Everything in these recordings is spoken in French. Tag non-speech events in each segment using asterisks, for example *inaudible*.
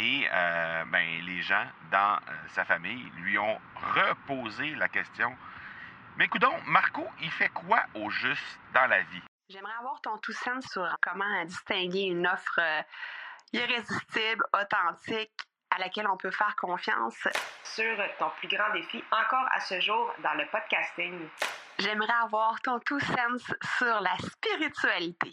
Et euh, ben, les gens dans euh, sa famille lui ont reposé la question. Mais coudon, Marco, il fait quoi au juste dans la vie? J'aimerais avoir ton tout sens sur comment distinguer une offre euh, irrésistible, authentique, à laquelle on peut faire confiance. Sur ton plus grand défi encore à ce jour dans le podcasting. J'aimerais avoir ton tout sens sur la spiritualité.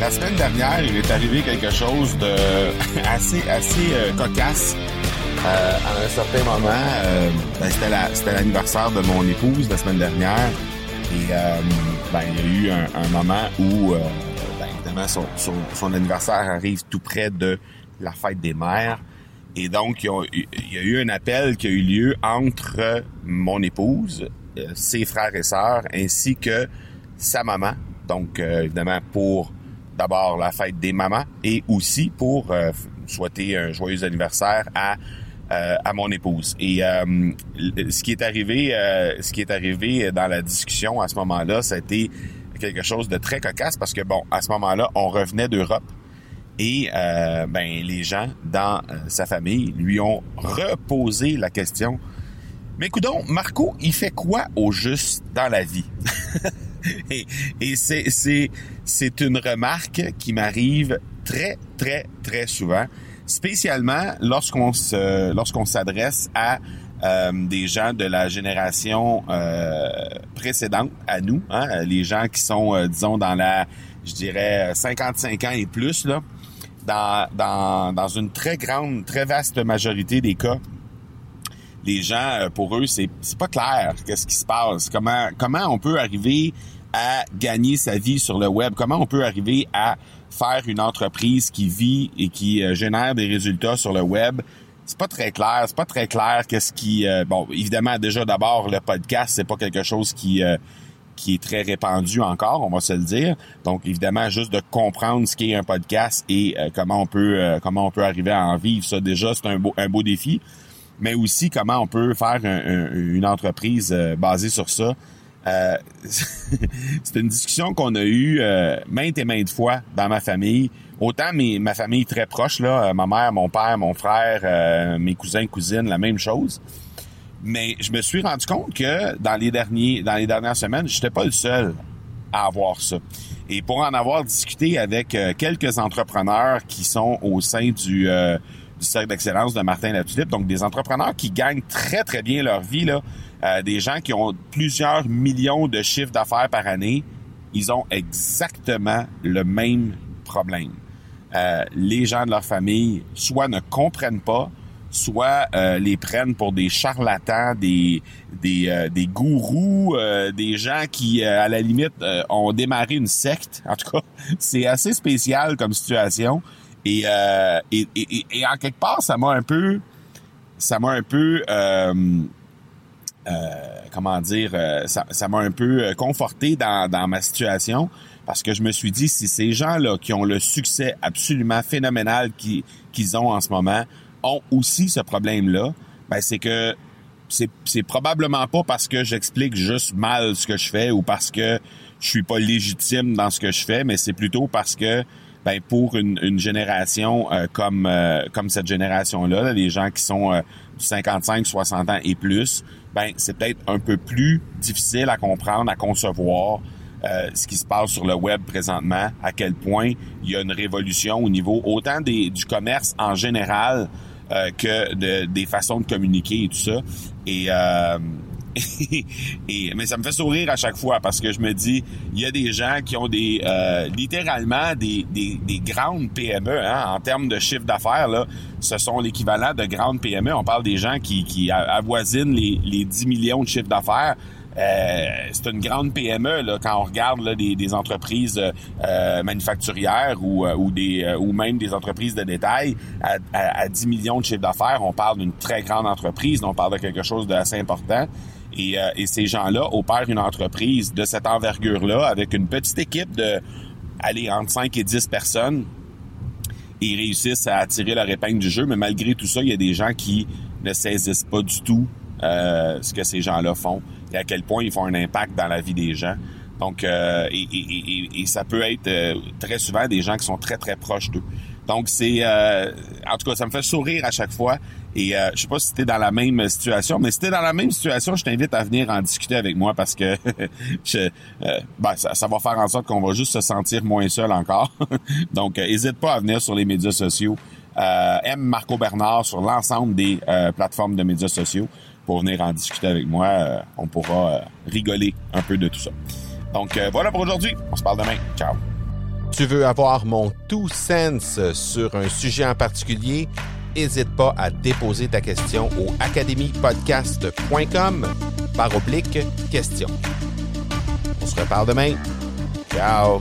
La semaine dernière, il est arrivé quelque chose de *laughs* assez, assez euh, cocasse. Euh, à un certain moment, euh, ben, c'était, la, c'était l'anniversaire de mon épouse la semaine dernière. Et ben, il y a eu un, un moment où, ben, évidemment, son, son, son, anniversaire arrive tout près de la fête des mères. Et donc, il y y a eu un appel qui a eu lieu entre mon épouse, ses frères et sœurs, ainsi que sa maman. Donc, évidemment, pour d'abord la fête des mamans et aussi pour euh, souhaiter un joyeux anniversaire à euh, à mon épouse. Et euh, ce qui est arrivé, ce qui est arrivé dans la discussion à ce moment-là, ça a été quelque chose de très cocasse parce que bon, à ce moment-là, on revenait d'Europe et ben les gens dans sa famille lui ont reposé la question. Mais coudon, Marco, il fait quoi au juste dans la vie *laughs* *laughs* et, et c'est, une remarque qui m'arrive très, très, très souvent, spécialement lorsqu'on se, lorsqu'on s'adresse à euh, des gens de la génération euh, précédente à nous, hein, les gens qui sont, euh, disons, dans la, je dirais, 55 ans et plus, là, dans, dans, dans une très grande, très vaste majorité des cas, les gens, pour eux, c'est, c'est pas clair qu'est-ce qui se passe. Comment, comment on peut arriver à gagner sa vie sur le web? Comment on peut arriver à faire une entreprise qui vit et qui euh, génère des résultats sur le web? C'est pas très clair. C'est pas très clair qu'est-ce qui. Euh, bon, évidemment, déjà d'abord, le podcast, c'est pas quelque chose qui euh, qui est très répandu encore, on va se le dire. Donc, évidemment, juste de comprendre ce qu'est un podcast et comment on peut comment on peut arriver à en vivre, ça déjà, c'est un beau un beau défi. Mais aussi comment on peut faire une entreprise basée sur ça. Euh, *laughs* c'est une discussion qu'on a eue euh, maintes et maintes fois dans ma famille. Autant mes, ma famille très proche, là, euh, ma mère, mon père, mon frère, mes cousins, cousines, la même chose. Mais je me suis rendu compte que dans les derniers, dans les dernières semaines, j'étais pas le seul à avoir ça. Et pour en avoir discuté avec quelques entrepreneurs qui sont au sein du, du cercle d'excellence de Martin Latulippe, donc des entrepreneurs qui gagnent très très bien leur vie là, euh, des gens qui ont plusieurs millions de chiffres d'affaires par année, ils ont exactement le même problème. Euh, les gens de leur famille soit ne comprennent pas, soit euh, les prennent pour des charlatans, des des, des gourous, des gens qui, à la limite, ont démarré une secte. En tout cas, *laughs* c'est assez spécial comme situation. Et, et, et, et, en quelque part, ça m'a un peu, ça m'a un peu euh, comment dire, euh, ça m'a un peu euh, conforté dans, dans ma situation parce que je me suis dit si ces gens-là qui ont le succès absolument phénoménal qu'ils ont en ce moment ont aussi ce problème-là, ben c'est que c'est, c'est probablement pas parce que j'explique juste mal ce que je fais ou parce que je suis pas légitime dans ce que je fais, mais c'est plutôt parce que ben pour une, une génération comme comme cette génération-là, les gens qui sont 55, 60 ans et plus, ben c'est peut-être un peu plus difficile à comprendre, à concevoir euh, ce qui se passe sur le web présentement, à quel point il y a une révolution au niveau autant des, du commerce en général euh, que de, des façons de communiquer et tout ça. Et euh, et, mais ça me fait sourire à chaque fois parce que je me dis, il y a des gens qui ont des euh, littéralement des, des, des, grandes PME hein, en termes de chiffre d'affaires. Là, ce sont l'équivalent de grandes PME. On parle des gens qui, qui avoisinent les, les 10 millions de chiffre d'affaires. C'est une grande PME quand on regarde là, des, entreprises manufacturières ou, ou, des, ou même des entreprises de détail à, à, à 10 millions de chiffre d'affaires. On parle d'une très grande entreprise, on parle de quelque chose d'assez important. Et, ces gens-là opèrent une entreprise de cette envergure-là avec une petite équipe de, aller entre 5 et 10 personnes ils réussissent à attirer leur épingle du jeu, mais malgré tout ça, il y a des gens qui ne saisissent pas du tout euh, ce que ces gens-là font et à quel point ils font un impact dans la vie des gens. Donc, euh, et, et, et, ça peut être euh, très souvent des gens qui sont très, très proches d'eux. Donc, c'est... en tout cas, ça me fait sourire à chaque fois. Et euh, je sais pas si tu es dans la même situation, mais si tu dans la même situation, je t'invite à venir en discuter avec moi parce que *laughs* je, ben, ça, ça, va faire en sorte qu'on va juste se sentir moins seul encore. *laughs* Donc, n'hésite pas à venir sur les médias sociaux. M. Marco Bernard sur l'ensemble des plateformes de médias sociaux pour venir en discuter avec moi. on pourra rigoler un peu de tout ça. Donc voilà pour aujourd'hui. On se parle demain. Ciao. Tu veux avoir mon tout sens sur un sujet en particulier? N'hésite pas à déposer ta question au academypodcast.com par oblique question. On se reparle demain. Ciao!